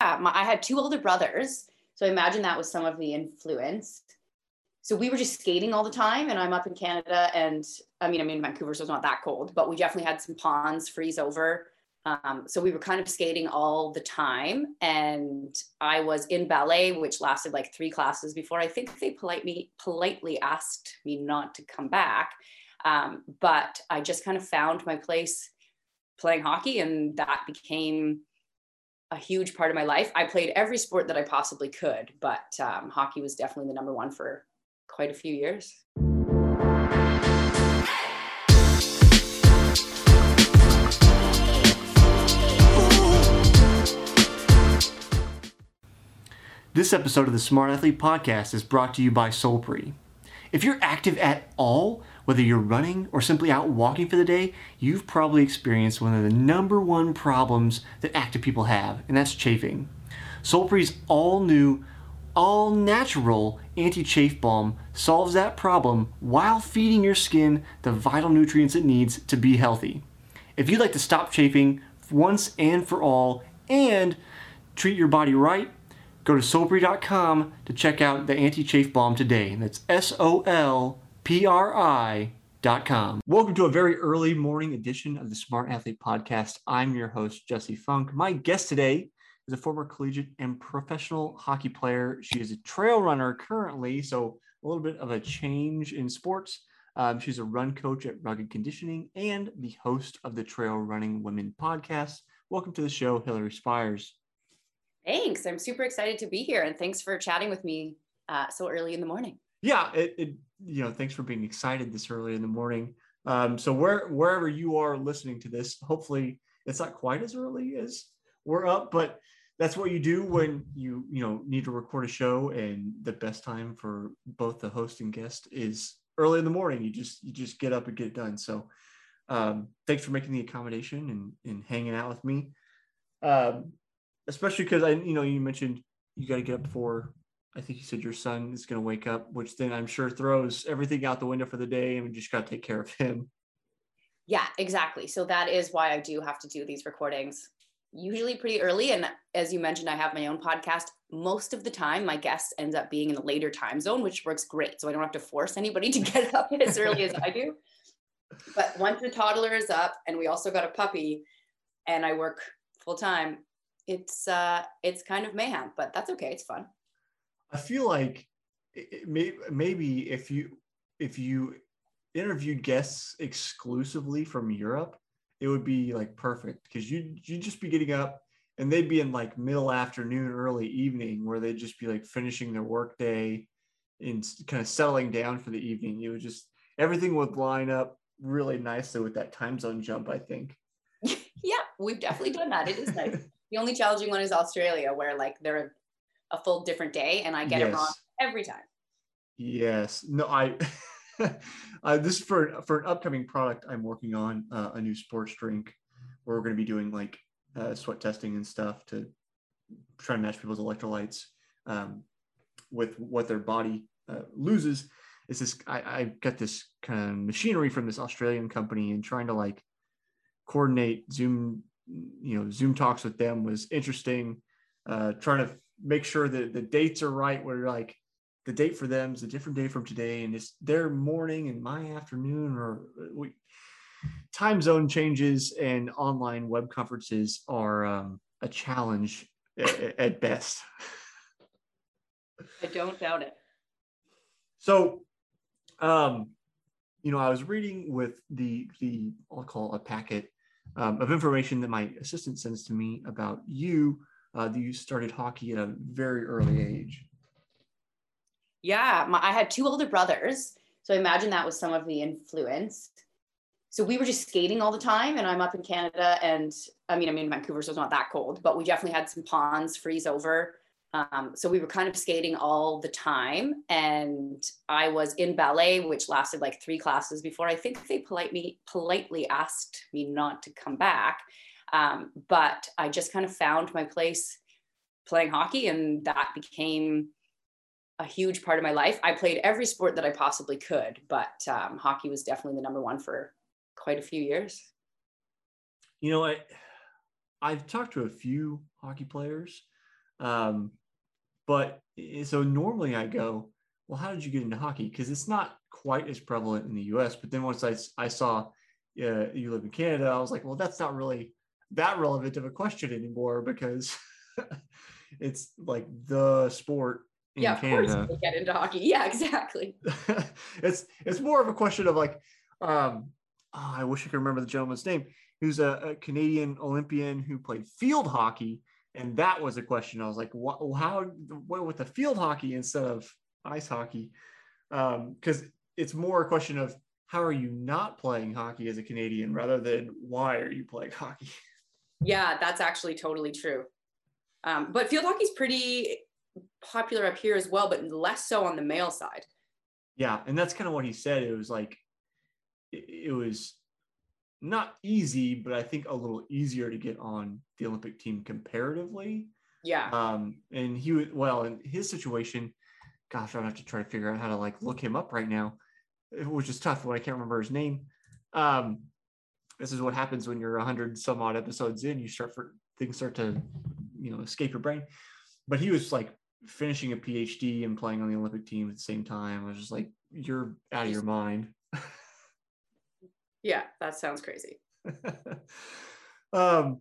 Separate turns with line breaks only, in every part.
my, I had two older brothers. So I imagine that was some of the influence. So we were just skating all the time, and I'm up in Canada, and I mean, I mean, Vancouver, so it's not that cold, but we definitely had some ponds freeze over. Um, so we were kind of skating all the time, and I was in ballet, which lasted like three classes before I think they politely politely asked me not to come back. Um, but I just kind of found my place playing hockey, and that became a huge part of my life. I played every sport that I possibly could, but um, hockey was definitely the number one for quite a few years.
This episode of the Smart Athlete Podcast is brought to you by Solpri. If you're active at all, whether you're running or simply out walking for the day, you've probably experienced one of the number one problems that active people have, and that's chafing. Solpri's all new, all natural anti chafe balm solves that problem while feeding your skin the vital nutrients it needs to be healthy. If you'd like to stop chafing once and for all and treat your body right, Go to solpri.com to check out the anti-chafe balm today. That's S-O-L-P-R-I.com. Welcome to a very early morning edition of the Smart Athlete Podcast. I'm your host, Jesse Funk. My guest today is a former collegiate and professional hockey player. She is a trail runner currently, so a little bit of a change in sports. Um, she's a run coach at Rugged Conditioning and the host of the Trail Running Women podcast. Welcome to the show, Hillary Spires.
Thanks. I'm super excited to be here, and thanks for chatting with me uh, so early in the morning.
Yeah, it, it, you know, thanks for being excited this early in the morning. Um, so where wherever you are listening to this, hopefully it's not quite as early as we're up, but that's what you do when you you know need to record a show, and the best time for both the host and guest is early in the morning. You just you just get up and get it done. So um, thanks for making the accommodation and, and hanging out with me. Um, especially because I, you know, you mentioned you got to get up before. I think you said your son is going to wake up, which then I'm sure throws everything out the window for the day, and we just got to take care of him.
Yeah, exactly. So that is why I do have to do these recordings usually pretty early. And as you mentioned, I have my own podcast. Most of the time, my guest ends up being in a later time zone, which works great. So I don't have to force anybody to get up as early as I do. But once the toddler is up, and we also got a puppy, and I work full time, it's uh it's kind of mayhem but that's okay it's fun
i feel like it may, maybe if you if you interviewed guests exclusively from europe it would be like perfect because you you'd just be getting up and they'd be in like middle afternoon early evening where they'd just be like finishing their work day and kind of settling down for the evening. You would just everything would line up really nicely with that time zone jump i think.
Yeah we've definitely done that. It is nice. The only challenging one is Australia, where like they're a full different day, and I get yes. it wrong every time.
Yes. No, I. uh, this is for for an upcoming product I'm working on, uh, a new sports drink, where we're going to be doing like uh, sweat testing and stuff to try and match people's electrolytes um, with what their body uh, loses. Is this I, I got this kind of machinery from this Australian company and trying to like coordinate Zoom you know zoom talks with them was interesting uh trying to make sure that the dates are right where like the date for them is a different day from today and it's their morning and my afternoon or we time zone changes and online web conferences are um, a challenge at, at best.
I don't doubt it.
So um you know i was reading with the the i'll call a packet um, of information that my assistant sends to me about you uh, you started hockey at a very early age.
Yeah, my, I had two older brothers. So I imagine that was some of the influence. So we were just skating all the time, and I'm up in Canada, and I mean, I'm in Vancouver, so it's not that cold, but we definitely had some ponds freeze over. Um, so we were kind of skating all the time. And I was in ballet, which lasted like three classes before I think they politely, politely asked me not to come back. Um, but I just kind of found my place playing hockey, and that became a huge part of my life. I played every sport that I possibly could, but um, hockey was definitely the number one for quite a few years.
You know, I, I've talked to a few hockey players Um, but eh, so normally I go, well, how did you get into hockey? Because it's not quite as prevalent in the U.S. But then once I I saw uh, you live in Canada, I was like, well, that's not really that relevant of a question anymore because it's like the sport in
yeah,
Canada.
Of course they get into hockey. Yeah, exactly.
it's it's more of a question of like, um, oh, I wish I could remember the gentleman's name. Who's a, a, Canadian Olympian who played field hockey, and that was a question. I was like, what? How? What with the field hockey instead of ice hockey? Because um, it's more a question of how are you not playing hockey as a Canadian rather than why are you playing hockey?
Yeah, that's actually totally true. Um, but field hockey is pretty popular up here as well, but less so on the male side.
Yeah, and that's kind of what he said. It was like it, it was not easy, but I think a little easier to get on the Olympic team comparatively.
Yeah.
Um, and he was well in his situation. Gosh, I have to try to figure out how to like look him up right now, which is tough when I can't remember his name. Um, this is what happens when you're 100 some odd episodes in. You start for things start to, you know, escape your brain. But he was like finishing a PhD and playing on the Olympic team at the same time. I was just like, you're out of your mind.
yeah, that sounds crazy.
um,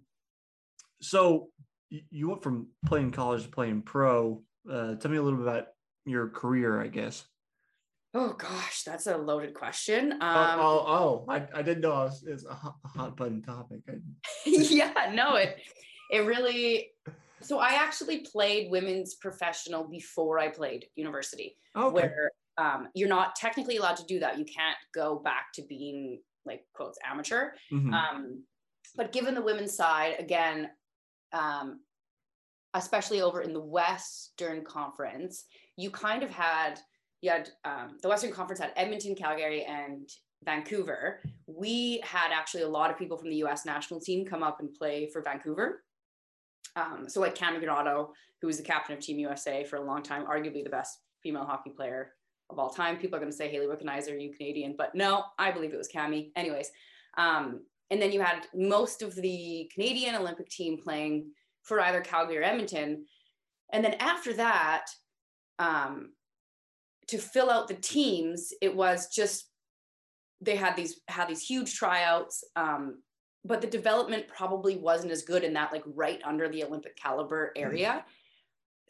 so you went from playing college to playing pro. Uh, tell me a little bit about your career, I guess.
Oh gosh, that's a loaded question. Um,
oh, oh, oh, I, I didn't know was, it was a, hot, a hot button topic.
yeah, no, it it really so I actually played women's professional before I played university, okay. where um, you're not technically allowed to do that. You can't go back to being like quotes amateur. Mm-hmm. Um, but given the women's side, again, um, especially over in the Western Conference, you kind of had you had um, the Western Conference had Edmonton, Calgary, and Vancouver. We had actually a lot of people from the U.S. national team come up and play for Vancouver. Um, so like Cammi Granato, who was the captain of Team USA for a long time, arguably the best female hockey player of all time. People are going to say Hayley Wickenheiser, you Canadian, but no, I believe it was Cammi. Anyways, um, and then you had most of the Canadian Olympic team playing for either Calgary or Edmonton. And then after that, um, to fill out the teams, it was just they had these had these huge tryouts. Um, but the development probably wasn't as good in that like right under the Olympic caliber mm-hmm. area. Mm-hmm.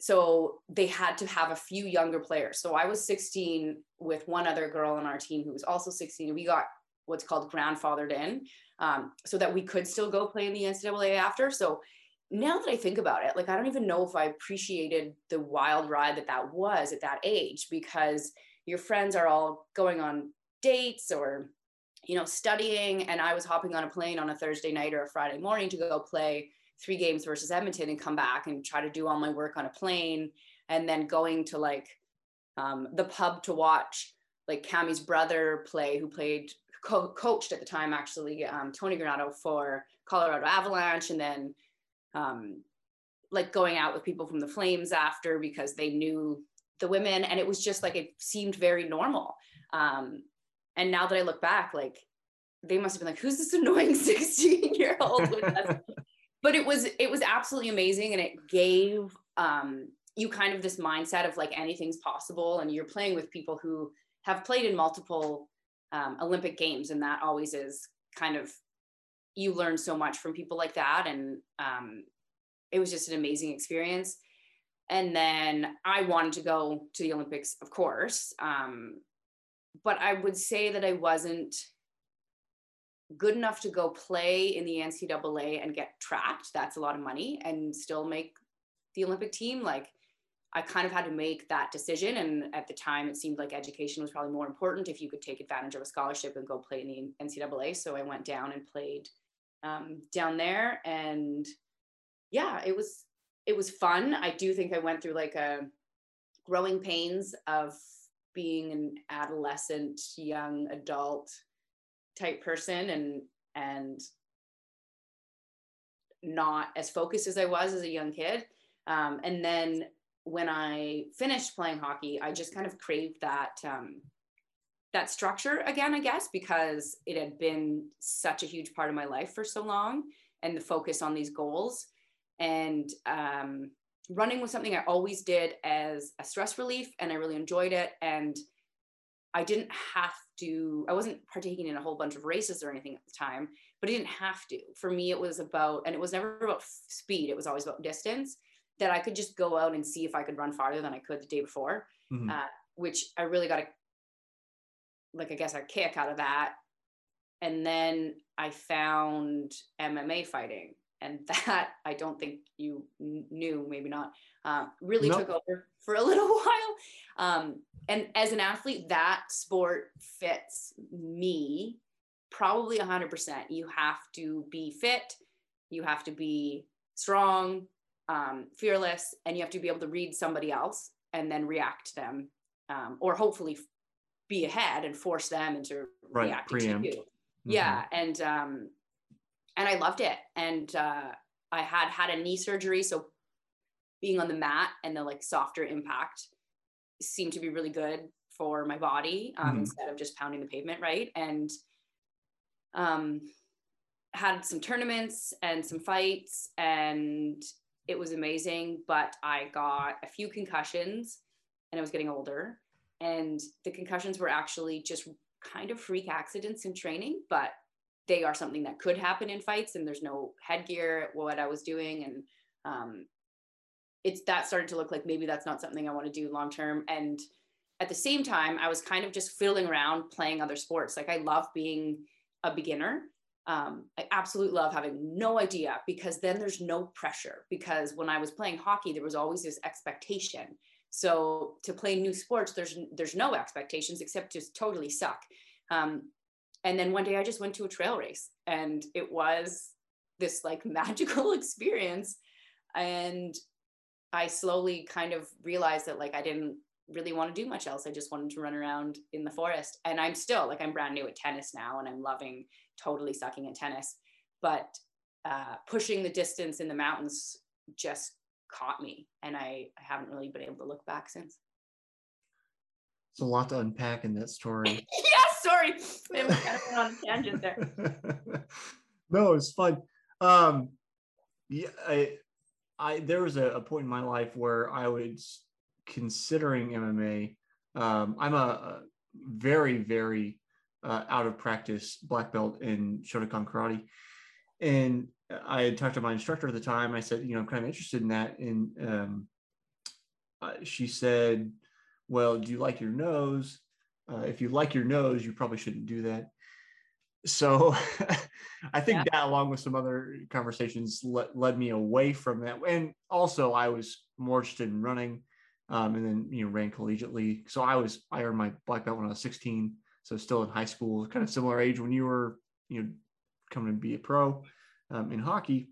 So they had to have a few younger players. So I was 16 with one other girl on our team who was also 16. We got what's called grandfathered in um, so that we could still go play in the NCAA after. So now that I think about it, like I don't even know if I appreciated the wild ride that that was at that age because your friends are all going on dates or you know, studying and I was hopping on a plane on a Thursday night or a Friday morning to go play three games versus Edmonton and come back and try to do all my work on a plane and then going to like um, the pub to watch like Cammi's brother play who played co- coached at the time actually um, Tony Granato for Colorado Avalanche and then um, like going out with people from the Flames after because they knew the women and it was just like it seemed very normal. Um, and now that I look back, like they must have been like, who's this annoying 16 year old but it was it was absolutely amazing and it gave um, you kind of this mindset of like anything's possible and you're playing with people who have played in multiple um, olympic games and that always is kind of you learn so much from people like that and um, it was just an amazing experience and then i wanted to go to the olympics of course um, but I would say that I wasn't good enough to go play in the NCAA and get tracked. That's a lot of money and still make the Olympic team. Like I kind of had to make that decision. And at the time, it seemed like education was probably more important if you could take advantage of a scholarship and go play in the NCAA. So I went down and played um, down there. And yeah, it was it was fun. I do think I went through like a growing pains of being an adolescent, young adult type person and and not as focused as I was as a young kid. Um, and then when I finished playing hockey, I just kind of craved that um, that structure again, I guess, because it had been such a huge part of my life for so long, and the focus on these goals. And um, running was something I always did as a stress relief, and I really enjoyed it. And I didn't have to, I wasn't partaking in a whole bunch of races or anything at the time, but I didn't have to. For me, it was about, and it was never about speed, it was always about distance, that I could just go out and see if I could run farther than I could the day before,
Mhm.
uh, which I really got a, like, I guess a kick out of that. And then I found MMA fighting. And that I don't think you kn- knew, maybe not, um, really
Nope.
took over for a little while. Um, and as an athlete, that sport fits me probably 100%. You have to be fit, you have to be strong, um, fearless, and you have to be able to read somebody else and then react to them, um, or hopefully be ahead and force them into
Right,
reacting
preempt.
to you.
Mhm.
Yeah, and um, and I loved it. And uh, I had had a knee surgery, so being on the mat and the like softer impact seemed to be really good for my body um,
Mhm.
instead of just pounding the pavement, right? And um, had some tournaments and some fights, and it was amazing. But I got a few concussions, and I was getting older, and the concussions were actually just kind of freak accidents in training, but they are something that could happen in fights, and there's no headgear what I was doing, and um, it's that started to look like maybe that's not something I want to do long term. And at the same time, I was kind of just fiddling around playing other sports. Like I love being a beginner. Um, I absolutely love having no idea because then there's no pressure. Because when I was playing hockey, there was always this expectation. So to play new sports, there's there's no expectations except just totally suck. Um, and then one day I just went to a trail race, and it was this like magical experience. And I slowly kind of realized that like I didn't really want to do much else. I just wanted to run around in the forest. And I'm still like I'm brand new at tennis now and I'm loving totally sucking at tennis. But uh, pushing the distance in the mountains just caught me. And I, I haven't really been able to look back since.
It's a lot to unpack in that story.
yeah, sorry. I kind of went on a tangent there.
no, it's fun. Um, yeah, I, I there was a, a point in my life where I was considering MMA. Um, I'm a, a very, very uh, out of practice black belt in Shotokan karate, and I had talked to my instructor at the time. I said, you know, I'm kind of interested in that, and um, uh, she said, "Well, do you like your nose? Uh, if you like your nose, you probably shouldn't do that." So I think
Yeah.
that, along with some other conversations, le- led me away from that. And also, I was more interested in running, um, and then you know ran collegiately. So I was I earned my black belt when I was 16, so still in high school, kind of similar age when you were you know coming to be a pro um, in hockey.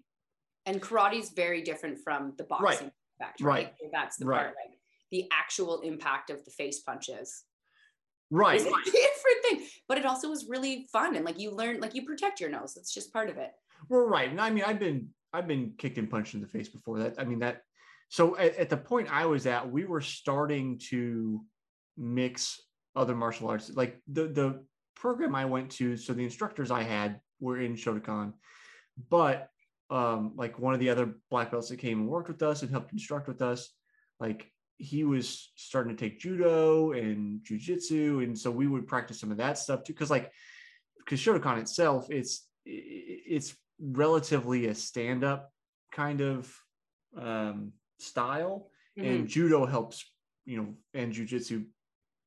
And karate is very different from the
Right.
boxing right?
Right.
So that's the
Right.
part, like the actual impact of the face punches
Right.
is a different thing. But it also was really fun and like you learn, like you protect your nose. It's just part of it.
Well, right. And I mean, I've been I've been kicked and punched in the face before. That I mean that. So at, at the point I was at, we were starting to mix other martial arts. Like the the program I went to, so the instructors I had were in Shotokan, but um, like one of the other black belts that came and worked with us and helped instruct with us, like he was starting to take judo and jujitsu, and so we would practice some of that stuff too. Because like, because Shotokan itself, it's it's relatively a stand-up kind of um, style,
Mm-hmm.
and judo helps, you know, and jujitsu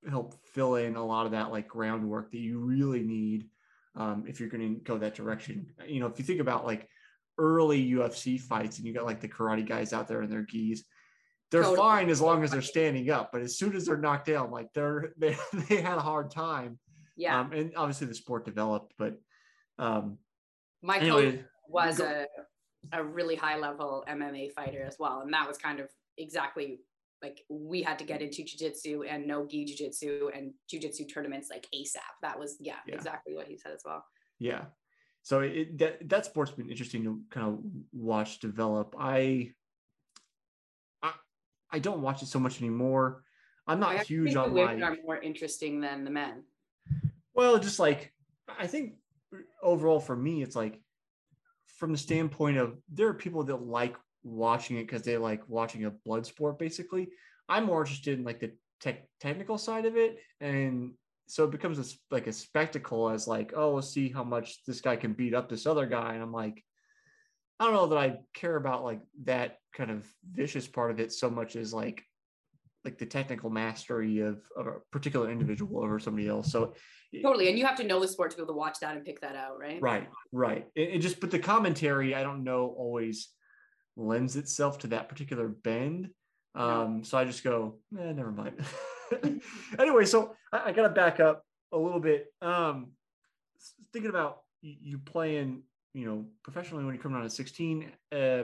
help fill in a lot of that like groundwork that you really need um, if you're going to go that direction. You know, if you think about like early UFC fights and you got like the karate guys out there in their gis, they're
Totally.
fine as long as they're standing up. But as soon as they're knocked down, like they're they, they had a hard time.
yeah.
Um, and obviously the sport developed, but um,
My coach
anyway,
was
go-
a, a really high level MMA fighter as well. And that was kind of exactly like we had to get mm. into jujitsu and no gi jujitsu and jujitsu tournaments like ASAP. That was, yeah,
Yeah.
exactly what he said as well.
yeah. So it, that that sport's been interesting to kind of watch develop. I I, I don't watch it so much anymore. I'm not
I
huge on
the women
like
are more interesting than the men.
Well, just like I think overall for me, it's like from the standpoint of there are people that like watching it because they like watching a blood sport basically. I'm more interested in like the tech technical side of it. And so it becomes a, like a spectacle as like, oh, we'll see how much this guy can beat up this other guy. And I'm like, I don't know that I care about like that kind of vicious part of it so much as like like the technical mastery of, of a particular individual over somebody else. So
totally, and you have to know the sport to be able to watch that and pick that out, right?
Right, right. It, it just but the commentary I don't know always lends itself to that particular bend. Um, so I just go, eh, never mind. anyway, so I, I got to back up a little bit. Um, thinking about you playing, you know, professionally when you come down to 16. Uh,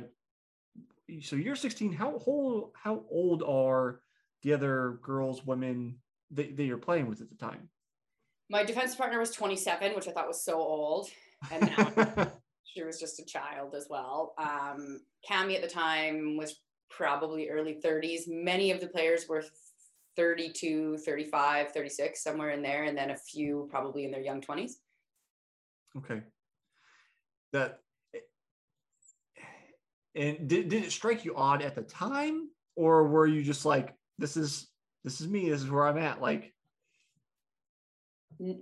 so you're 16. How old? How old are the other girls, women that, that you're playing with at the time?
My defense partner was 27, which I thought was so old, and now she was just a child as well. Um, Cammi at the time was probably early 30s. Many of the players were 32, 35, 36, somewhere in there, and then a few probably in their young 20s.
Okay. That and did, did it strike you odd at the time or were you just like this is this is me this is where i'm at like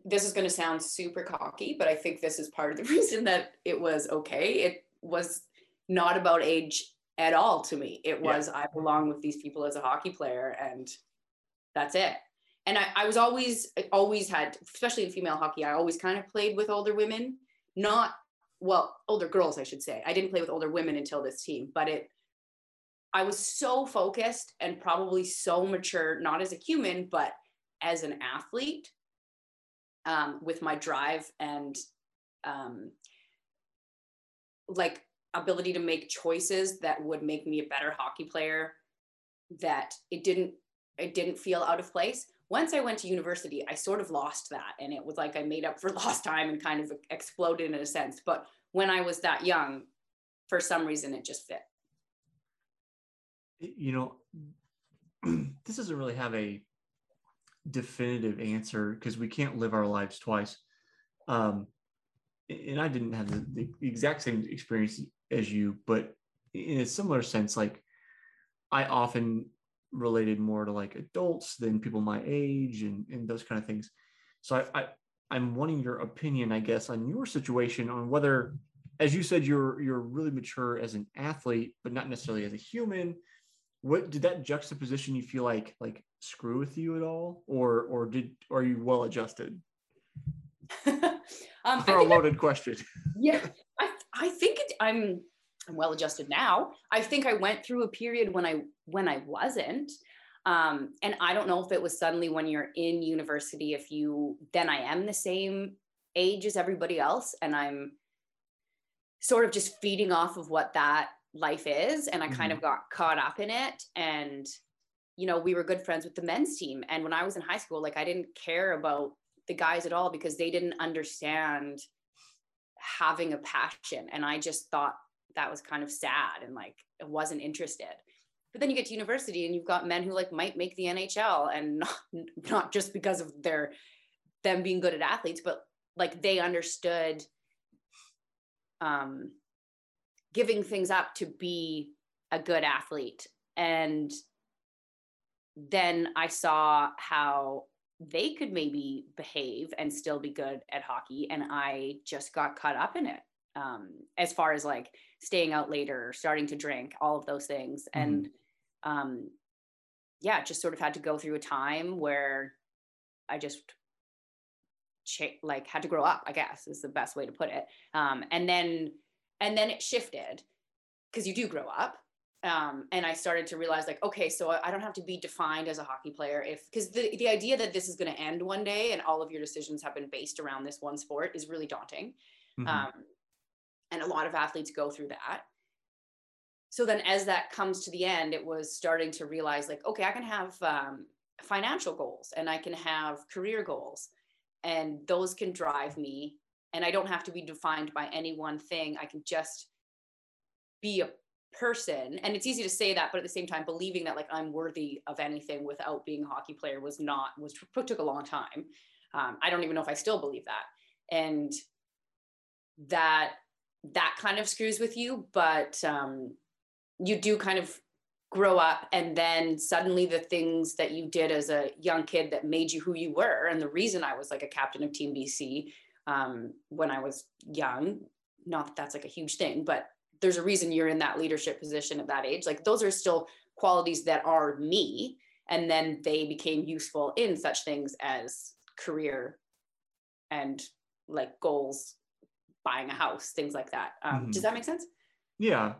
this is going to sound super cocky but i think this is part of the reason that it was okay it was not about age at all to me. It was yeah. I belong with these people as a hockey player and that's it. And I, I was always always had, especially in female hockey, I always kind of played with older women, not well, older girls, I should say. I didn't play with older women until this team, but it I was so focused and probably so mature, not as a human, but as an athlete, um, with my drive and um, like ability to make choices that would make me a better hockey player that it didn't it didn't feel out of place. Once i went to university i sort of lost that and it was like i made up for lost time and kind of exploded in a sense. But when i was that young for some reason it just fit.
You know this doesn't really have a definitive answer because we can't live our lives twice um, and I didn't have the, the, exact same experience as you, but in a similar sense, like I often related more to like adults than people my age and, and those kind of things. So I, I I'm wanting your opinion, I guess, on your situation on whether, as you said, you're you're really mature as an athlete, but not necessarily as a human. What did that juxtaposition you feel like like screw with you at all, or or did are you well adjusted? um, For a loaded I, question.
Yeah, I I think it, I'm I'm well adjusted now. I think I went through a period when I when I wasn't. Um, and I don't know if it was suddenly when you're in university, if you then I am the same age as everybody else, and I'm sort of just feeding off of what that life is. And I mm-hmm. kind of got caught up in it. And, you know, we were good friends with the men's team. And when I was in high school, like I didn't care about the guys at all because they didn't understand having a passion. And I just thought that was kind of sad and like wasn't interested. But then you get to university and you've got men who like might make the NHL and not not just because of their them being good at athletes, but like they understood um giving things up to be a good athlete. And then I saw how they could maybe behave and still be good at hockey. And I just got caught up in it um, as far as like staying out later, starting to drink, all of those things. Mm-hmm. And um, yeah, just sort of had to go through a time where I just cha- like had to grow up, I guess is the best way to put it. Um, and then, and then it shifted because you do grow up. Um, and I started to realize like, okay, so I don't have to be defined as a hockey player if, because the, the idea that this is going to end one day and all of your decisions have been based around this one sport is really daunting. Mm-hmm. Um, and a lot of athletes go through that so then as that comes to the end it was starting to realize like okay i can have um, financial goals and i can have career goals and those can drive me and i don't have to be defined by any one thing i can just be a person and it's easy to say that but at the same time believing that like i'm worthy of anything without being a hockey player was not was took a long time. Um, i don't even know if i still believe that. And that that kind of screws with you but um you do kind of grow up and then suddenly the things that you did as a young kid that made you who you were and the reason i was like a captain of team bc um, when i was young not that that's like a huge thing but there's a reason you're in that leadership position at that age. Like those are still qualities that are me and then they became useful in such things as career and like goals buying a house things like that. Um, mm-hmm. does that make sense?
Yeah.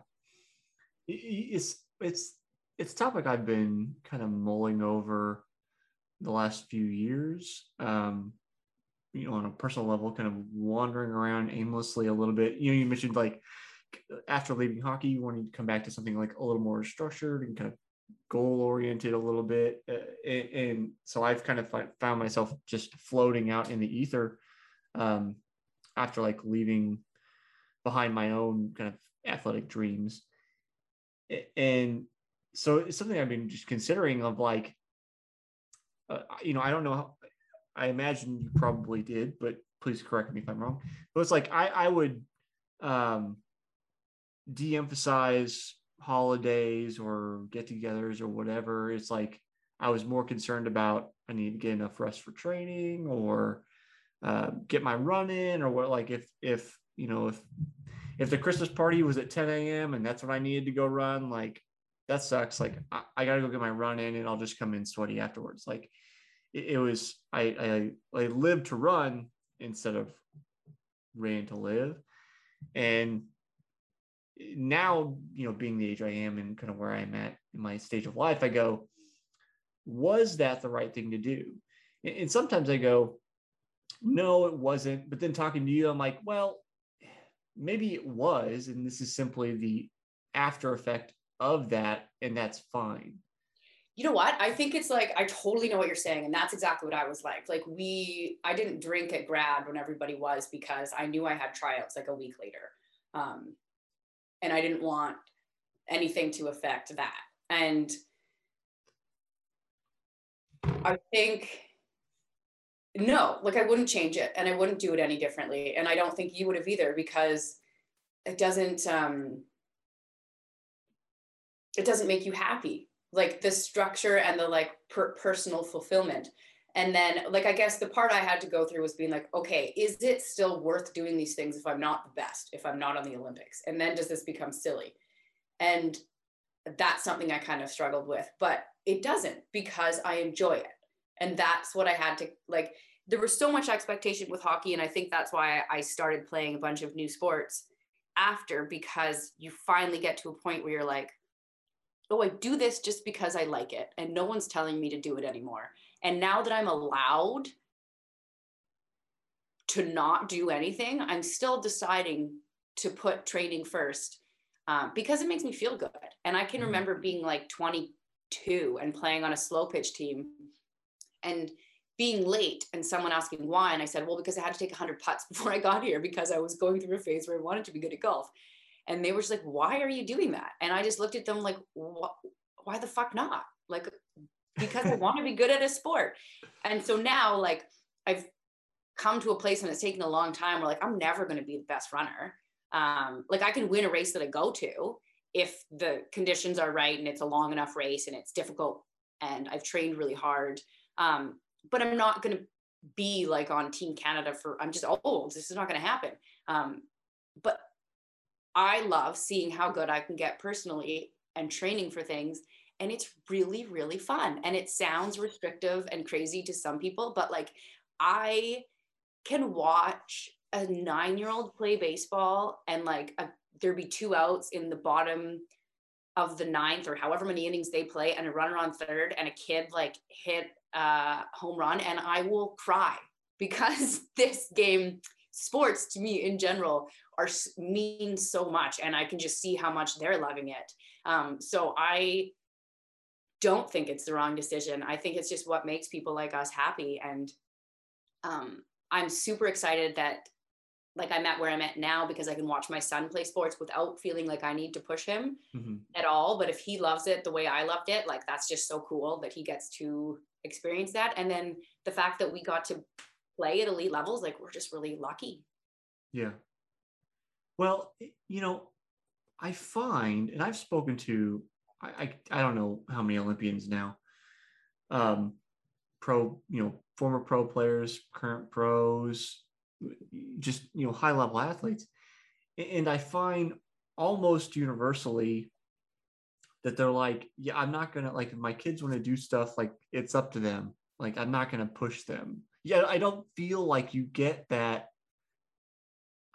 It's it's it's a topic i've been kind of mulling over the last few years um you know on a personal level kind of wandering around aimlessly a little bit. You know you mentioned like after leaving hockey you wanted to come back to something like a little more structured and kind of goal oriented a little bit uh, and, and, so i've kind of found myself just floating out in the ether um, after like leaving behind my own kind of athletic dreams. And so it's something i've been just considering of like uh, you know i don't know how i imagine you probably did but please correct me if i'm wrong but it's like i i would um de-emphasize holidays or get-togethers or whatever. It's like i was more concerned about i need to get enough rest for training or uh, get my run in or what like if if you know if if the christmas party was at 10 a.m and that's when i needed to go run like that sucks. Like i, I gotta go get my run in and i'll just come in sweaty afterwards. Like it, it was I, I i lived to run instead of ran to live. And now, you know, being the age I am and kind of where I'm at in my stage of life, I go, was that the right thing to do? And sometimes I go, no, it wasn't. But then talking to you, I'm like, well, maybe it was. And this is simply the after effect of that. And that's fine.
You know what? I think it's like, I totally know what you're saying. And that's exactly what I was like. Like, we, I didn't drink at grad when everybody was because I knew I had tryouts like a week later. Um, and I didn't want anything to affect that. And I think no, like I wouldn't change it and I wouldn't do it any differently. And I don't think you would have either because it doesn't um it doesn't make you happy. Like the structure and the like per- personal fulfillment. And then like I guess the part I had to go through was being like, okay, is it still worth doing these things if I'm not the best, if I'm not on the Olympics? And then does this become silly? And that's something I kind of struggled with, but it doesn't because I enjoy it. And that's what I had to like there was so much expectation with hockey and I think that's why I started playing a bunch of new sports after because you finally get to a point where you're like, oh, I do this just because I like it and no one's telling me to do it anymore. And now that I'm allowed to not do anything, I'm still deciding to put training first um, because it makes me feel good. And I can mm-hmm. remember being like 22 and playing on a slow pitch team and being late and someone asking why. And I said, well, because I had to take 100 putts before I got here because I was going through a phase where I wanted to be good at golf. And they were just like, why are you doing that? And I just looked at them like, why the fuck not? Like, because I want to be good at a sport. And so now, like, I've come to a place and it's taken a long time where, like, I'm never going to be the best runner. Um, like, I can win a race that I go to if the conditions are right and it's a long enough race and it's difficult and I've trained really hard. Um, but I'm not going to be like on Team Canada for, I'm just, old. this is not going to happen. Um, but I love seeing how good I can get personally and training for things and it's really really fun. And it sounds restrictive and crazy to some people but like i can watch a 9-year-old play baseball and like a, there be two outs in the bottom of the ninth or however many innings they play and a runner on third and a kid like hit a home run and i will cry because this game sports to me in general are mean so much and i can just see how much they're loving it. Um, so i don't think it's the wrong decision. I think it's just what makes people like us happy. And um, I'm super excited that like I'm at where I'm at now because I can watch my son play sports without feeling like I need to push him mm-hmm. at all. But if he loves it the way I loved it, like that's just so cool that he gets to experience that. And then the fact that we got to play at elite levels, like we're just really lucky.
Yeah. Well, you know, I find, and I've spoken to, I, I, I don't know how many Olympians now, um, pro, you know, former pro players, current pros, just, you know, high level athletes. And I find almost universally that they're like, yeah, I'm not going to, like, if my kids want to do stuff, like, it's up to them. Like, I'm not going to push them. Yeah, I don't feel like you get that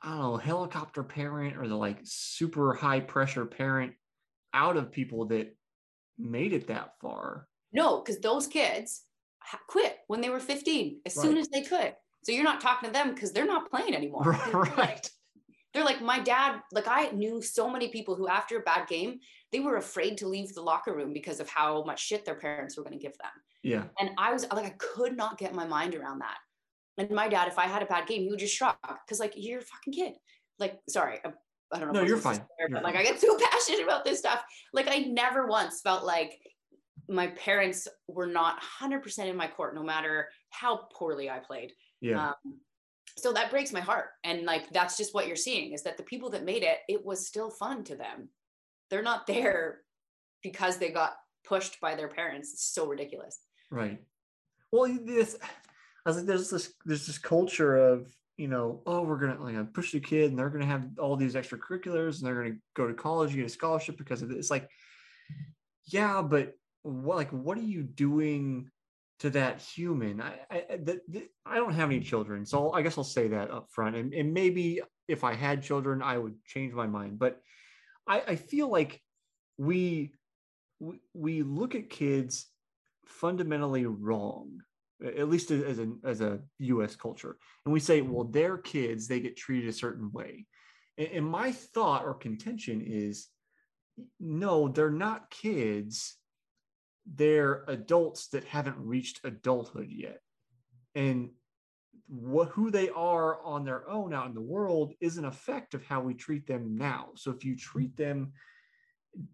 I don't know, helicopter parent or the like super high pressure parent out of people that made it that far.
No, because those kids quit when they were 15 as right. soon as they could. So you're not talking to them because they're not playing anymore.
Right.
Like, they're like, my dad, like I knew so many people who after a bad game, they were afraid to leave the locker room because of how much shit their parents were going to give them.
Yeah.
And I was like, I could not get my mind around that. And my dad, if I had a bad game, he would just shrug because like you're a fucking kid. Like, sorry, I, don't know.
No, you're fine.
There,
you're
but
fine.
like I get so passionate about this stuff. Like I never once felt like my parents were not 100% in my court, no matter how poorly I played.
Yeah.
Um, so that breaks my heart. And like that's just what you're seeing is that the people that made it, it was still fun to them. They're not there because they got pushed by their parents. It's so ridiculous.
Right. Well, this I was like, there's this there's this culture of you know, oh, we're gonna like push the kid, and they're gonna have all these extracurriculars, and they're gonna go to college, get a scholarship because of it. It's like, yeah, but what like what are you doing to that human? I I, the, the, I don't have any children, so I guess I'll say that up front, and and maybe if I had children, I would change my mind, but I I feel like we, we look at kids fundamentally wrong at least as a as a U.S. culture, and we say, well, they're kids; they get treated a certain way. And, my thought or contention is, no, they're not kids; they're adults that haven't reached adulthood yet, and what who they are on their own out in the world is an effect of how we treat them now. So if you treat them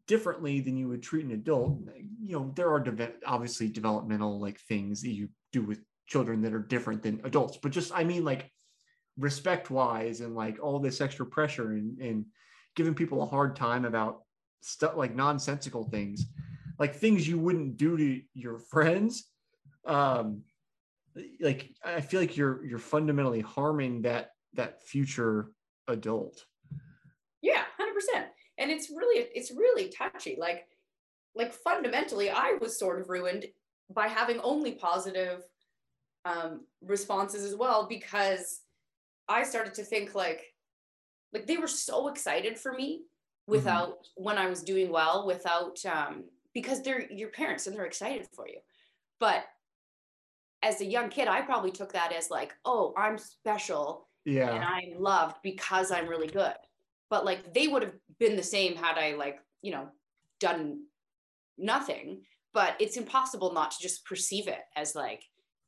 differently than you would treat an adult you know there are de- obviously developmental like things that you do with children that are different than adults. But just i mean like respect wise and like all this extra pressure and, and giving people a hard time about stuff like nonsensical things like things you wouldn't do to your friends um like i feel like you're you're fundamentally harming that that future adult.
Yeah 100% and it's really it's really touchy. Like like fundamentally i was sort of ruined by having only positive um, responses as well because i started to think like like they were so excited for me without mm-hmm. when i was doing well without um because they're your parents and they're excited for you but as a young kid i probably took that as like oh i'm special
yeah
and i'm loved because i'm really good but like they would have been the same had I like, you know, done nothing. But it's impossible not to just perceive it as like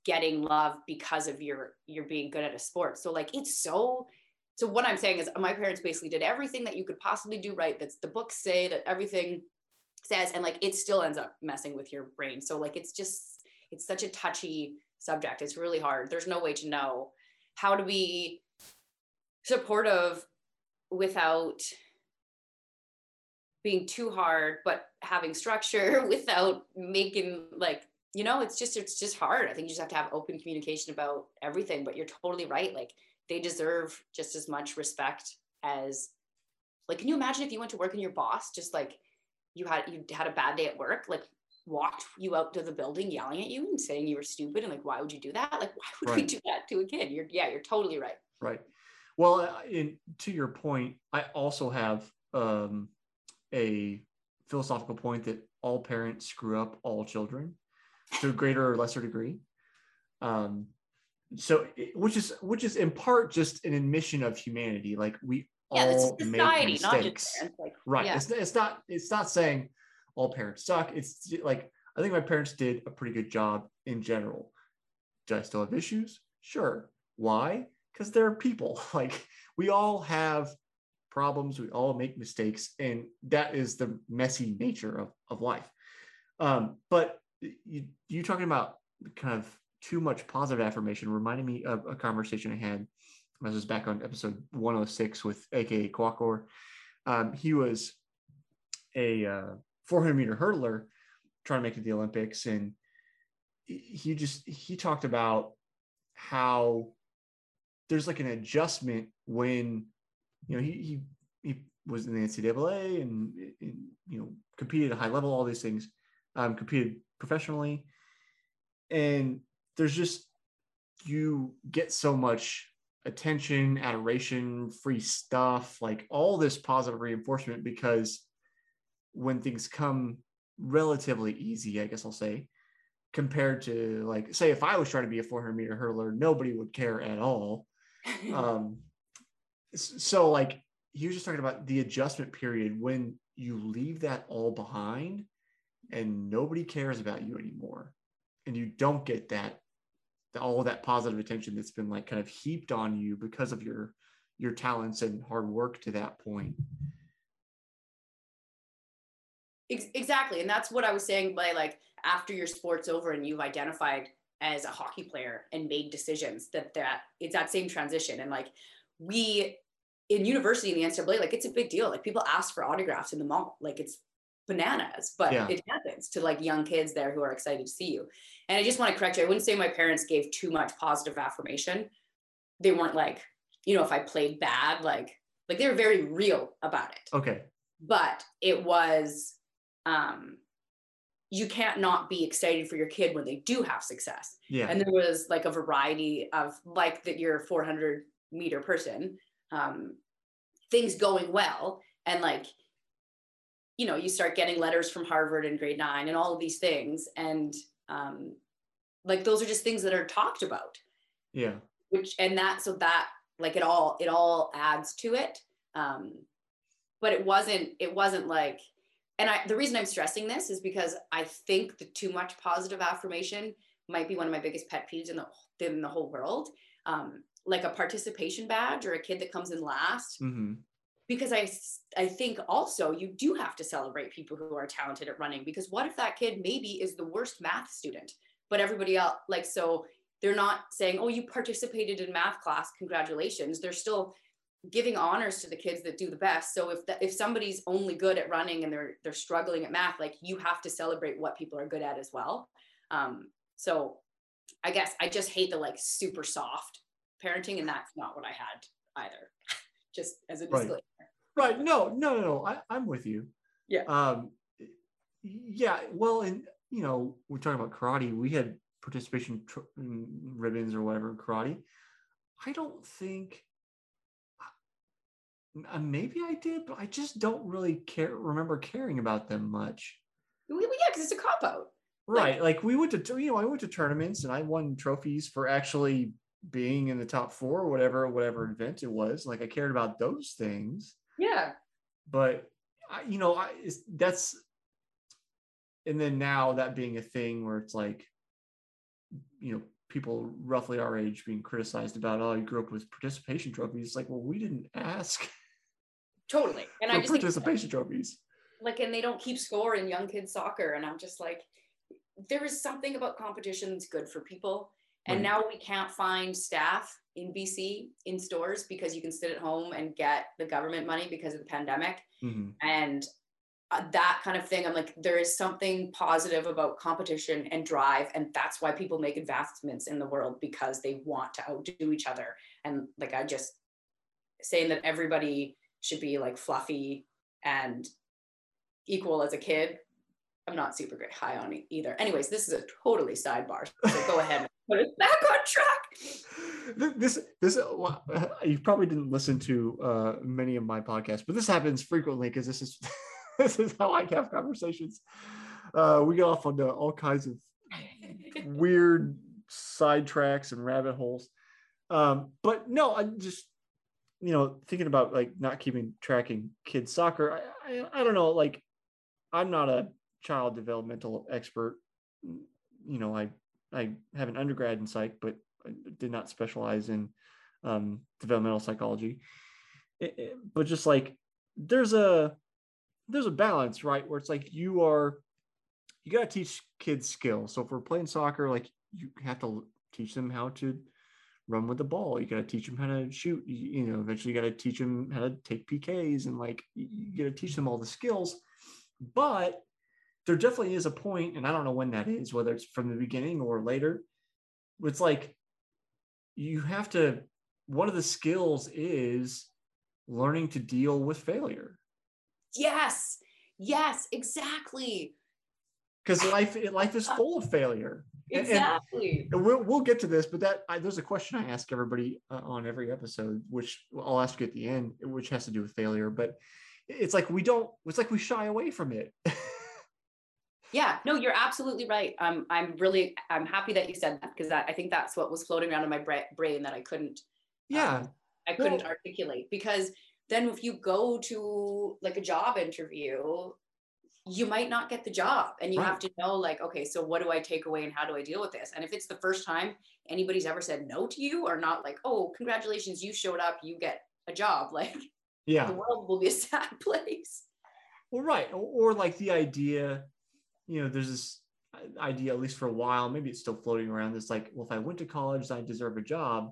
getting love because of your you're being good at a sport. So like it's so so what I'm saying is my parents basically did everything that you could possibly do right. That's the books say that everything says, and like it still ends up messing with your brain. So like it's just it's such a touchy subject. It's really hard. There's no way to know how to be supportive without being too hard but having structure without making like you know it's just it's just hard. I think you just have to have open communication about everything but you're totally right. Like they deserve just as much respect as like can you imagine if you went to work and your boss just like you had you had a bad day at work like walked you out to the building yelling at you and saying you were stupid and like why would you do that? Like why would right. we do that to a kid? You're yeah you're totally right.
Right. Well, uh, in, to your point, I also have um, a philosophical point that all parents screw up all children to a greater or lesser degree. Um, so, which is which is in part just an admission of humanity. Like we yeah, all society, make mistakes. Not just like, right. Yeah. It's, it's not it's not saying all parents suck. It's like I think my parents did a pretty good job in general. Do I still have issues? Sure. Why? because they're people. Like we all have problems, we all make mistakes, and that is the messy nature of, of life. Um, but you, you talking about kind of too much positive affirmation reminded me of a conversation I had. I was back on episode 106 with AKA Quackor. um, he was a uh, 400 meter hurdler trying to make it to the Olympics, and he just he talked about how there's like an adjustment when you know he he, he was in the NCAA and, and you know competed at a high level, all these things, um, competed professionally, and there's just you get so much attention, adoration, free stuff, like all this positive reinforcement because when things come relatively easy, I guess I'll say, compared to like, say, if I was trying to be a 400 meter hurdler, nobody would care at all. um, so, like, he was just talking about the adjustment period when you leave that all behind and nobody cares about you anymore. And you don't get that all that positive attention that's been like kind of heaped on you because of your your talents and hard work to that point.
Exactly. And that's what i was saying by like after your sport's over and you've identified as a hockey player and made decisions that that it's that same transition. And like we in university in the ncaa like it's a big deal like people ask for autographs in the mall like it's bananas, but yeah. it happens to like young kids there who are excited to see you. And I just want to correct you. I wouldn't say my parents gave too much positive affirmation. They weren't like, you know, if I played bad, like, like they were very real about it.
Okay.
But it was, um, you can't not be excited for your kid when they do have success.
Yeah.
And there was like a variety of like that you're 400 meter person, um, things going well. And like you know you start getting letters from harvard in grade nine and all of these things and um, like those are just things that are talked about.
Yeah.
Which and that so that like it all it all adds to it. Um, but it wasn't it wasn't like and i the reason i'm stressing this is because i think the too much positive affirmation might be one of my biggest pet peeves in the in the whole world um, like a participation badge or a kid that comes in last.
Mm-hmm.
Because I, I think also you do have to celebrate people who are talented at running because what if that kid maybe is the worst math student but everybody else like so they're not saying oh you participated in math class congratulations. They're still giving honors to the kids that do the best. So if the, if somebody's only good at running and they're they're struggling at math like you have to celebrate what people are good at as well. Um, so i guess i just hate the like super soft parenting and that's not what i had either just as a disclaimer.
Right. right. No, no, no, no. I, I'm with you.
Yeah.
Um, yeah. Well, and you know, we're talking about karate. We had participation tr- ribbons or whatever in karate. I don't think. Uh, maybe I did, but I just don't really care. Remember caring about them much.
Well, yeah, because it's a cop out.
Right. Like, like we went to, you know, I went to tournaments and I won trophies for actually being in the top four or whatever whatever mm-hmm. event it was like i cared about those things.
Yeah.
But I, you know I, that's and then now that being a thing where it's like you know people roughly our age being criticized about oh you grew up with participation trophies like well we didn't ask.
Totally and i just
participation think, trophies.
Like and they don't keep score in young kids soccer and i'm just like there is something about competition that's good for people and now we can't find staff in BC in stores because you can sit at home and get the government money because of the pandemic.
Mm-hmm.
And uh, that kind of thing, I'm like, there is something positive about competition and drive. And that's why people make advancements in the world because they want to outdo each other. And like, I just saying that everybody should be like fluffy and equal as a kid. I'm not super great high on it either. Anyways, this is a totally sidebar. So go ahead put it back on track.
This this uh, you probably didn't listen to uh, many of my podcasts, but this happens frequently because this is this is how I have conversations. Uh, we go off onto all kinds of weird sidetracks and rabbit holes. Um, but no, I'm just you know thinking about like not keeping tracking kids soccer. I, I, I don't know. Like I'm not a child developmental expert. You know, I I have an undergrad in psych, but I did not specialize in um, developmental psychology. It, it, but just like there's a there's a balance, right? Where it's like you are you got to teach kids skills. So if we're playing soccer, like you have to teach them how to run with the ball. You got to teach them how to shoot. You know, eventually you got to teach them how to take PKs and like you got to teach them all the skills. But there definitely is a point, and I don't know when that is, whether it's from the beginning or later. It's like you have to. One of the skills is learning to deal with failure.
Yes. Yes. Exactly.
Because life life is full of failure.
Exactly.
And, we'll we'll get to this, but that I, there's a question I ask everybody uh, on every episode, which I'll ask you at the end, which has to do with failure. But it's like we don't. It's like we shy away from it.
yeah. No, you're absolutely right. Um, I'm really I'm happy that you said that because I think that's what was floating around in my bra- brain that I couldn't.
Yeah.
Um, I couldn't well, articulate because then if you go to like a job interview you might not get the job and you right. have to know like okay so what do i take away and how do i deal with this and if it's the first time anybody's ever said no to you or not like oh congratulations you showed up you get a job like
yeah
the world will be a sad place
well right or, or like the idea you know there's this idea at least for a while maybe it's still floating around It's like well if i went to college i deserve a job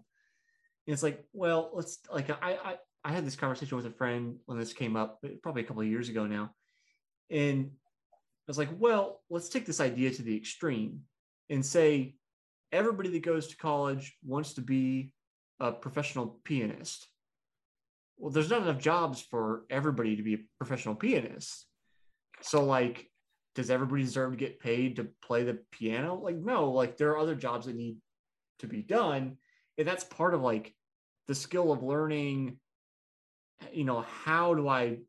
and it's like well let's like i i i had this conversation with a friend when this came up probably a couple of years ago now and I was like, well, let's take this idea to the extreme and say everybody that goes to college wants to be a professional pianist. Well, there's not enough jobs for everybody to be a professional pianist. So, like, does everybody deserve to get paid to play the piano? Like, no, like, there are other jobs that need to be done. And that's part of like the skill of learning, you know, how do I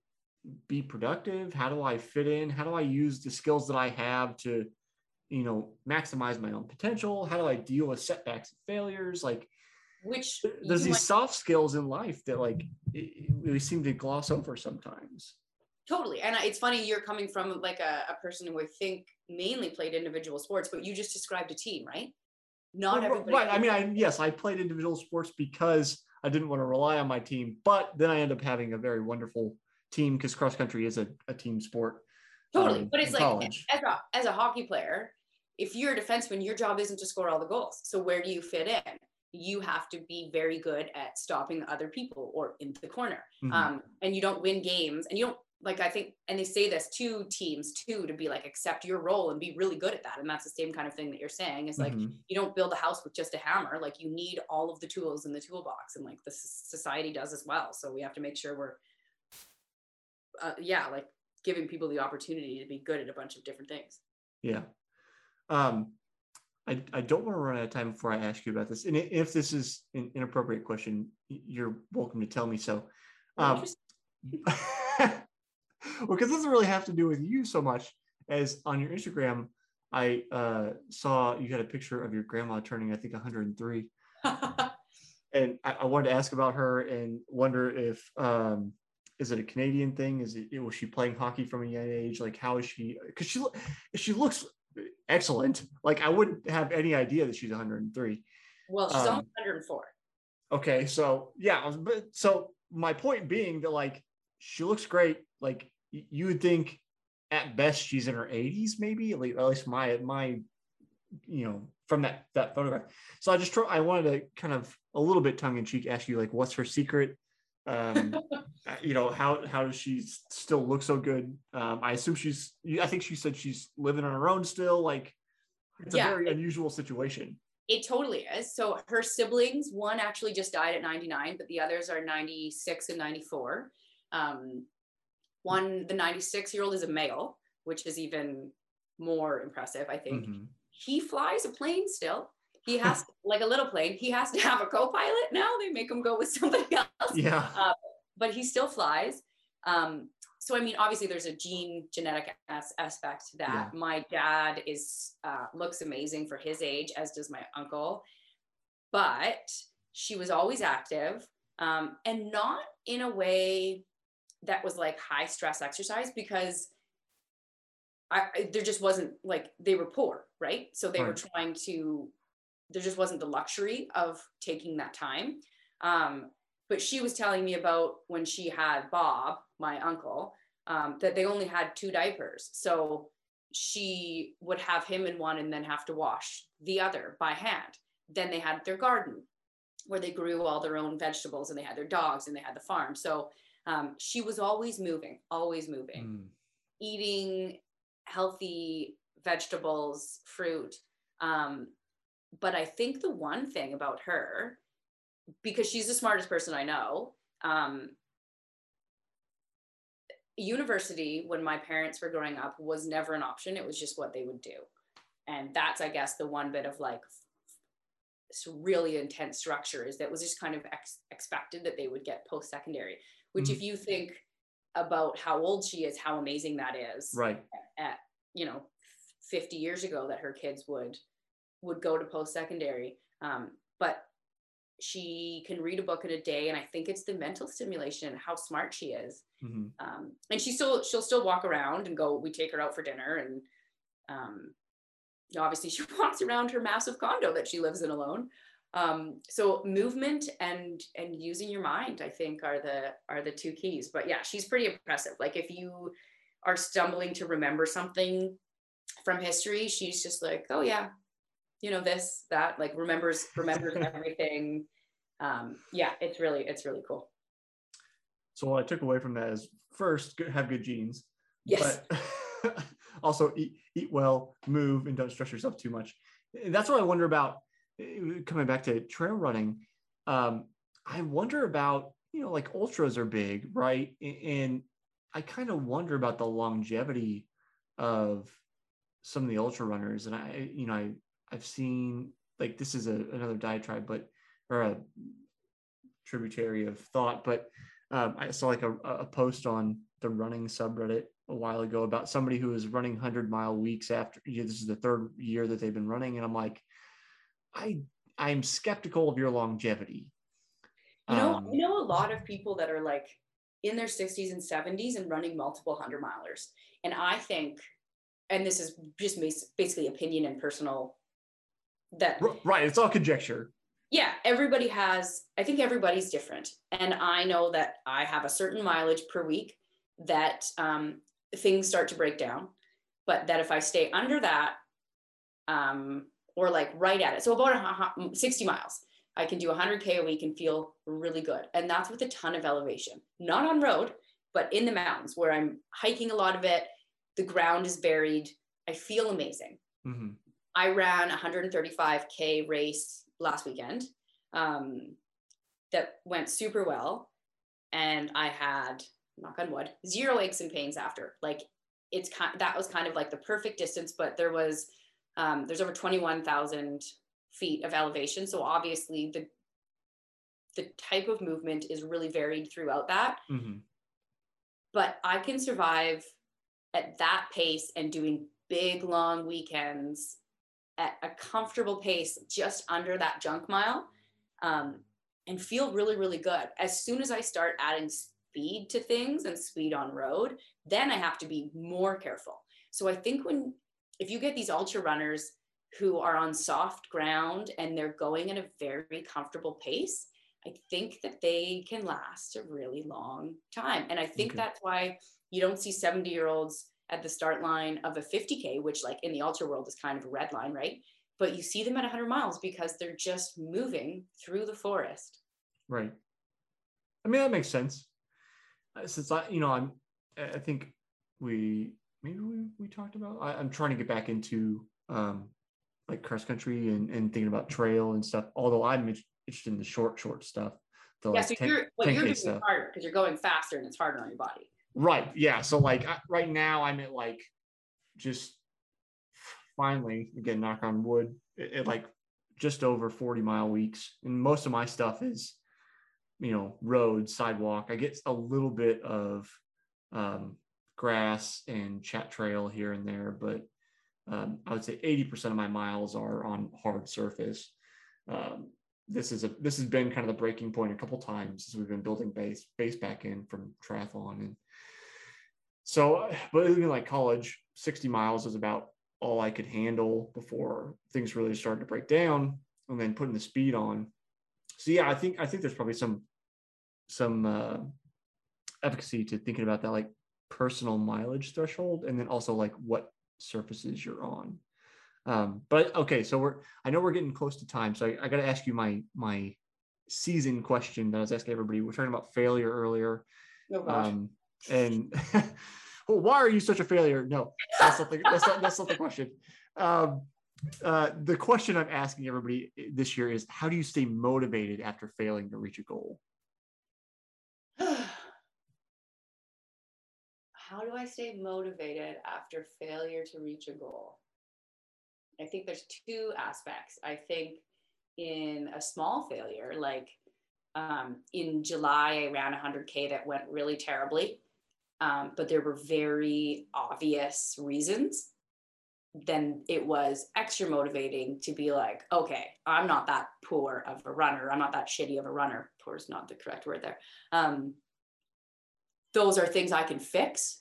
be productive? How do I fit in? How do I use the skills that I have to, you know, maximize my own potential? How do I deal with setbacks and failures? Like,
which
there's these soft skills in life that like it, we seem to gloss over sometimes.
Totally. And it's funny you're coming from like a, a person who I think mainly played individual sports, but you just described a team, right? Not well, everybody.
Right. I mean, I, yes, I played individual sports because I didn't want to rely on my team, but then I end up having a very wonderful team because cross country is a, a team sport.
Totally. Um, but it's like as a, as a hockey player, if you're a defenseman, your job isn't to score all the goals. So where do you fit in? You have to be very good at stopping other people or in the corner. Mm-hmm. Um, and you don't win games and you don't like I think, and they say this to teams too, to be like accept your role and be really good at that. And that's the same kind of thing that you're saying. Is like mm-hmm. you don't build a house with just a hammer. Like you need all of the tools in the toolbox, and like the society does as well. So we have to make sure we're uh, yeah, like giving people the opportunity to be good at a bunch of different things.
Yeah. Um, I, I don't want to run out of time before I ask you about this. And if this is an inappropriate question, you're welcome to tell me so. Um, well, because it doesn't really have to do with you so much as on your Instagram, I uh, saw you had a picture of your grandma turning, I think, 103. and I, I, wanted to ask about her and wonder if um, is it a Canadian thing? Is it was she playing hockey from a young age? Like how is she? Because she she looks excellent. Like I wouldn't have any idea that she's 103.
Well, she's um, 104.
Okay, so yeah, but so my point being that like she looks great. Like you would think at best she's in her 80s, maybe at least, my my you know from that that photograph. So I just try, I wanted to kind of a little bit tongue in cheek ask you like what's her secret um, you know, how how does she still look so good? Um, I assume she's. I think she said she's living on her own still. Like, it's yeah, a very unusual situation.
It totally is. So her siblings, one actually just died at 99, but the others are 96 and 94. Um, one, the 96 year old is a male, which is even more impressive, I think. Mm-hmm. He flies a plane still he has like a little plane. He has to have a co-pilot now. They make him go with somebody else.
Yeah. Uh,
but he still flies. Um, so I mean, obviously, there's a gene genetic as- aspect to that. Yeah. My dad is uh, looks amazing for his age, as does my uncle. But she was always active, um, and not in a way that was like high stress exercise because I, there just wasn't like they were poor, right? So they right. were trying to there just wasn't the luxury of taking that time. Um, but she was telling me about when she had Bob, my uncle, um, that they only had two diapers. So she would have him in one and then have to wash the other by hand. Then they had their garden. where they grew all their own vegetables and they had their dogs and they had the farm. So um, she was always moving, always moving,
Mm.
eating healthy vegetables, fruit. Um, but I think the one thing about her, because she's the smartest person I know, um, university when my parents were growing up was never an option. It was just what they would do. And that's, I guess, the one bit of like really intense structure is that was just kind of ex- expected that they would get post secondary, which,
Mhm.
if you think about how old she is, how amazing that is
Right.
at, you know, 50 years ago that her kids would would go to post secondary. Um, but she can read a book in a day, and I think it's the mental stimulation, how smart she is
Mhm.
um, and she still she'll still walk around and go we take her out for dinner and um, obviously she walks around her massive condo that she lives in alone um, so movement and and using your mind i think are the are the two keys but yeah she's pretty impressive like if you are stumbling to remember something from history she's just like oh yeah you know this that like remembers remembers everything um, yeah it's really it's really cool
So what I took away from that is first, have good genes.
yes
But also eat, eat well, move, and don't stress yourself too much. And that's what I wonder about. Eh, Coming back to trail running, um, I wonder about you know like ultras are big, right? And I kind of wonder about the longevity of some of the ultra runners. And I, you know, I I've seen like this is a, another diatribe, but or a tributary of thought, but um, I saw like a, a post on the running subreddit a while ago about somebody who was running 100 mile weeks after you know, this is the third year that they've been running and i'm like i i'm skeptical of your longevity
You know,
Um,
you know a lot of people that are like in their 60s and 70s and running multiple hundred milers. And I think, and this is just basically opinion and personal, that
right it's all conjecture
yeah, everybody has, I think everybody's different. And I know that I have a certain mileage per week that um, things start to break down, but that if I stay under that, um, or like right at it, so about a hu- hu- 60 miles, I can do 100K a week and feel really good. And that's with a ton of elevation, not on road, but in the mountains where I'm hiking a lot of it. The ground is buried. I feel amazing.
Mhm.
I ran a 135k race last weekend um, that went super well, and I had knock on wood zero aches and pains after. Like it's kind that was kind of like the perfect distance, but there was um, there's over 21,000 feet of elevation, so obviously the the type of movement is really varied throughout that
Mhm.
but I can survive at that pace and doing big long weekends at a comfortable pace just under that junk mile um, and feel really, really good. As soon as I start adding speed to things and speed on road, then I have to be more careful. So I think when, if you get these ultra runners who are on soft ground and they're going at a very comfortable pace, I think that they can last a really long time. And I think
Okay.
that's why you don't see 70 year olds at the start line of a 50K, which, like in the ultra world, is kind of a red line, right? But you see them at 100 miles because they're just moving through the forest.
right i mean that makes sense Uh, since i you know i'm i I think we maybe we, we talked about I, i'm trying to get back into um like cross country and, and thinking about trail and stuff although i'm interested in the short short stuff the
yeah,
like
so
10
you're what you're doing
stuff.
is harder because you're going faster and it's harder on your body.
Right. Yeah. So like I, right now I'm at like just finally again knock on wood at like just over 40 mile weeks and most of my stuff is you know road sidewalk i get a little bit of um, grass and chat trail here and there but um, i would say 80% of my miles are on hard surface. Um, this is a this has been kind of the breaking point a couple times as we've been building base base back in from triathlon. And so but even like college 60 miles is about all i could handle before things really started to break down and then putting the speed on. So yeah i think i think there's probably some some uh, efficacy to thinking about that like personal mileage threshold and then also like what surfaces you're on um, but okay so we're i know we're getting close to time so i, I got to ask you my my season question that I was asking everybody. We are talking about failure earlier. Um, and well, why are you such a failure? No, that's not the, that's not, that's not the question. Um, uh, the question I'm asking everybody this year is how do you stay motivated after failing to reach a goal?
How do I stay motivated after failure to reach a goal? I think there's two aspects. I think in a small failure, like um, in July, I ran 100K that went really terribly, um, but there were very obvious reasons. Then it was extra motivating to be like, okay, I'm not that poor of a runner. I'm not that shitty of a runner. Poor is not the correct word there. Um, those are things I can fix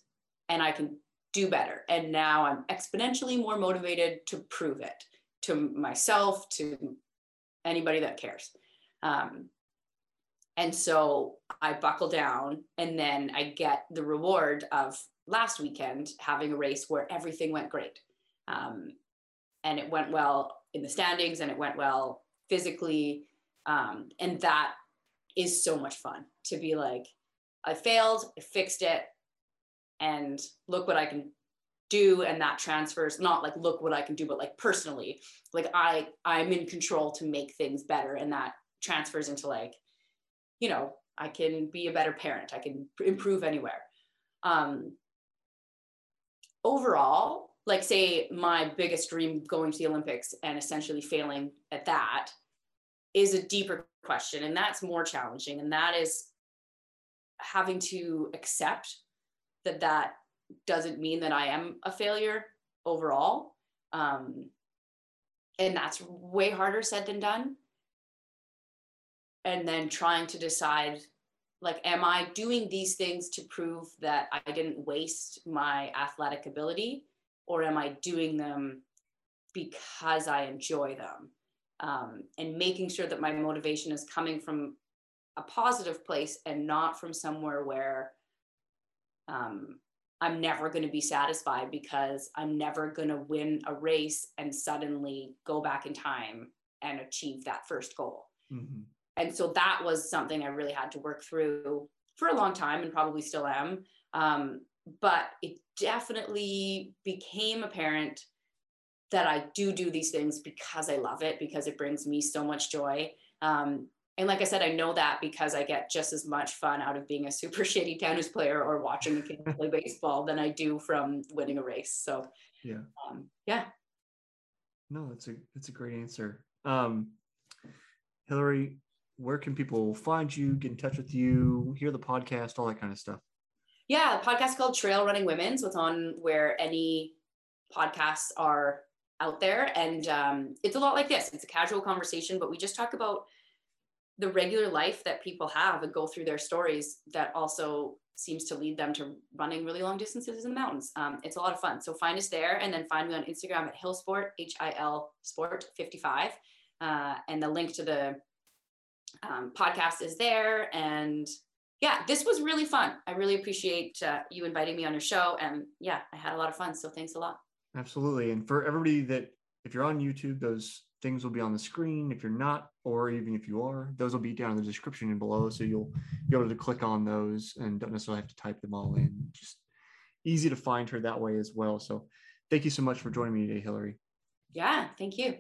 and I can do better. And now I'm exponentially more motivated to prove it to myself, to anybody that cares. Um, and so I buckle down and then I get the reward of last weekend having a race where everything went great. Um, and it went well in the standings and it went well physically. Um, and that is so much fun to be like, I failed, I fixed it, and look what I can do and that transfers not like look what i can do but like personally like i i'm in control to make things better and that transfers into like you know i can be a better parent i can improve anywhere. Um overall like say my biggest dream going to the olympics and essentially failing at that is a deeper question and that's more challenging and that is having to accept that that doesn't mean that I am a failure overall. Um, and that's way harder said than done. And then trying to decide like, am I doing these things to prove that I didn't waste my athletic ability? Or am I doing them because I enjoy them? Um, and making sure that my motivation is coming from a positive place and not from somewhere where um, I'm never going to be satisfied because I'm never going to win a race and suddenly go back in time and achieve that first goal. Mm-hmm. And so that was something I really had to work through for a long time and probably still am. Um, but it definitely became apparent that I do do these things because I love it, because it brings me so much joy. Um, and like I said, I know that because I get just as much fun out of being a super shitty tennis player or watching a kid play baseball than I do from winning a race. So
yeah,
um, yeah.
No, that's a that's a great answer. Um, Hillary, where can people find you, get in touch with you, hear the podcast, all that kind of stuff?
Yeah, the podcast called Trail Running Women's. It's on where any podcasts are out there, and um, it's a lot like this. It's a casual conversation, but we just talk about the regular life that people have and go through their stories that also seems to lead them to running really long distances in the mountains. Um, it's a lot of fun. So find us there and then find me on Instagram at Hillsport, H I L Sport 55. Uh, and the link to the um, podcast is there. And yeah, this was really fun. I really appreciate uh, you inviting me on your show. And yeah, I had a lot of fun. So thanks a lot.
Absolutely. And for everybody that, if you're on YouTube, those things will be on the screen. If you're not, or even if you are, those will be down in the description and below. So you'll be able to click on those and don't necessarily have to type them all in. Just easy to find her that way as well. So thank you so much for joining me today, Hillary.
Yeah, thank you.